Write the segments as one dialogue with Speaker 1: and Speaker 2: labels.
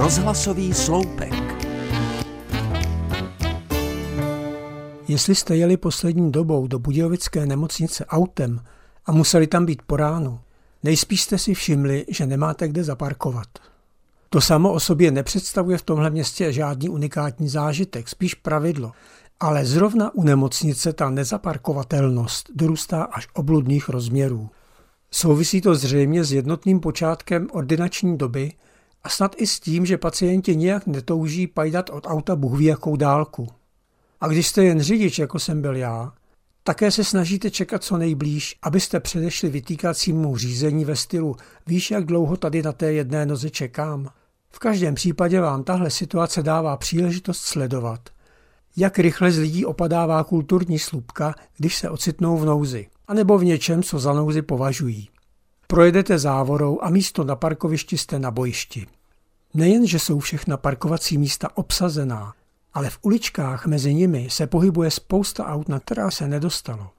Speaker 1: Rozhlasový sloupek.
Speaker 2: Jestli jste jeli poslední dobou do Budějovické nemocnice autem a museli tam být po ránu, nejspíš jste si všimli, že nemáte kde zaparkovat. To samo o sobě nepředstavuje v tomhle městě žádný unikátní zážitek, spíš pravidlo. Ale zrovna u nemocnice ta nezaparkovatelnost dorůstá až obludných rozměrů. Souvisí to zřejmě s jednotným počátkem ordinační doby a snad i s tím, že pacienti nijak netouží pajdat od auta Bůh ví jakou dálku. A když jste jen řidič, jako jsem byl já, také se snažíte čekat co nejblíž, abyste předešli vytýkacímu řízení ve stylu víš, jak dlouho tady na té jedné noze čekám. V každém případě vám tahle situace dává příležitost sledovat, jak rychle z lidí opadává kulturní slupka, když se ocitnou v nouzi, anebo v něčem, co za nouzi považují. Projedete závorou a místo na parkovišti jste na bojišti. Nejen, že jsou všechna parkovací místa obsazená, ale v uličkách mezi nimi se pohybuje spousta aut, na která se nedostalo.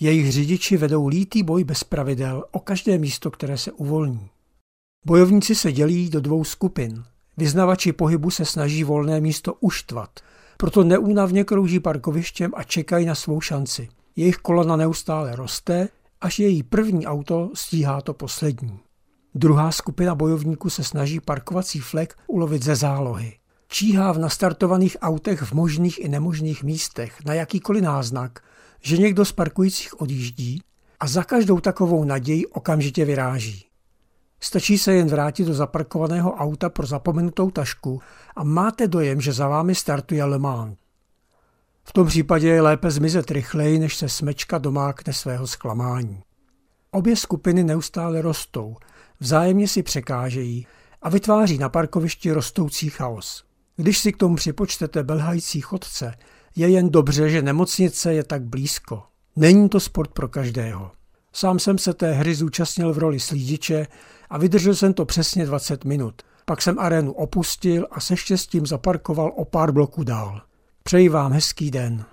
Speaker 2: Jejich řidiči vedou lítý boj bez pravidel o každé místo, které se uvolní. Bojovníci se dělí do dvou skupin. Vyznavači pohybu se snaží volné místo uštvat, proto neúnavně krouží parkovištěm a čekají na svou šanci. Jejich kolona neustále roste, až její první auto stíhá to poslední. Druhá skupina bojovníků se snaží parkovací flek ulovit ze zálohy. Číhá v nastartovaných autech v možných i nemožných místech na jakýkoliv náznak, že někdo z parkujících odjíždí a za každou takovou naději okamžitě vyráží. Stačí se jen vrátit do zaparkovaného auta pro zapomenutou tašku a máte dojem, že za vámi startuje Le Mans. V tom případě je lépe zmizet rychleji, než se smečka domákne svého zklamání. Obě skupiny neustále rostou, vzájemně si překážejí a vytváří na parkovišti rostoucí chaos. Když si k tomu připočtete belhající chodce, je jen dobře, že nemocnice je tak blízko. Není to sport pro každého. Sám jsem se té hry zúčastnil v roli slídiče a vydržel jsem to přesně 20 minut. Pak jsem arénu opustil a se štěstím zaparkoval o pár bloků dál. Přeji vám hezký den.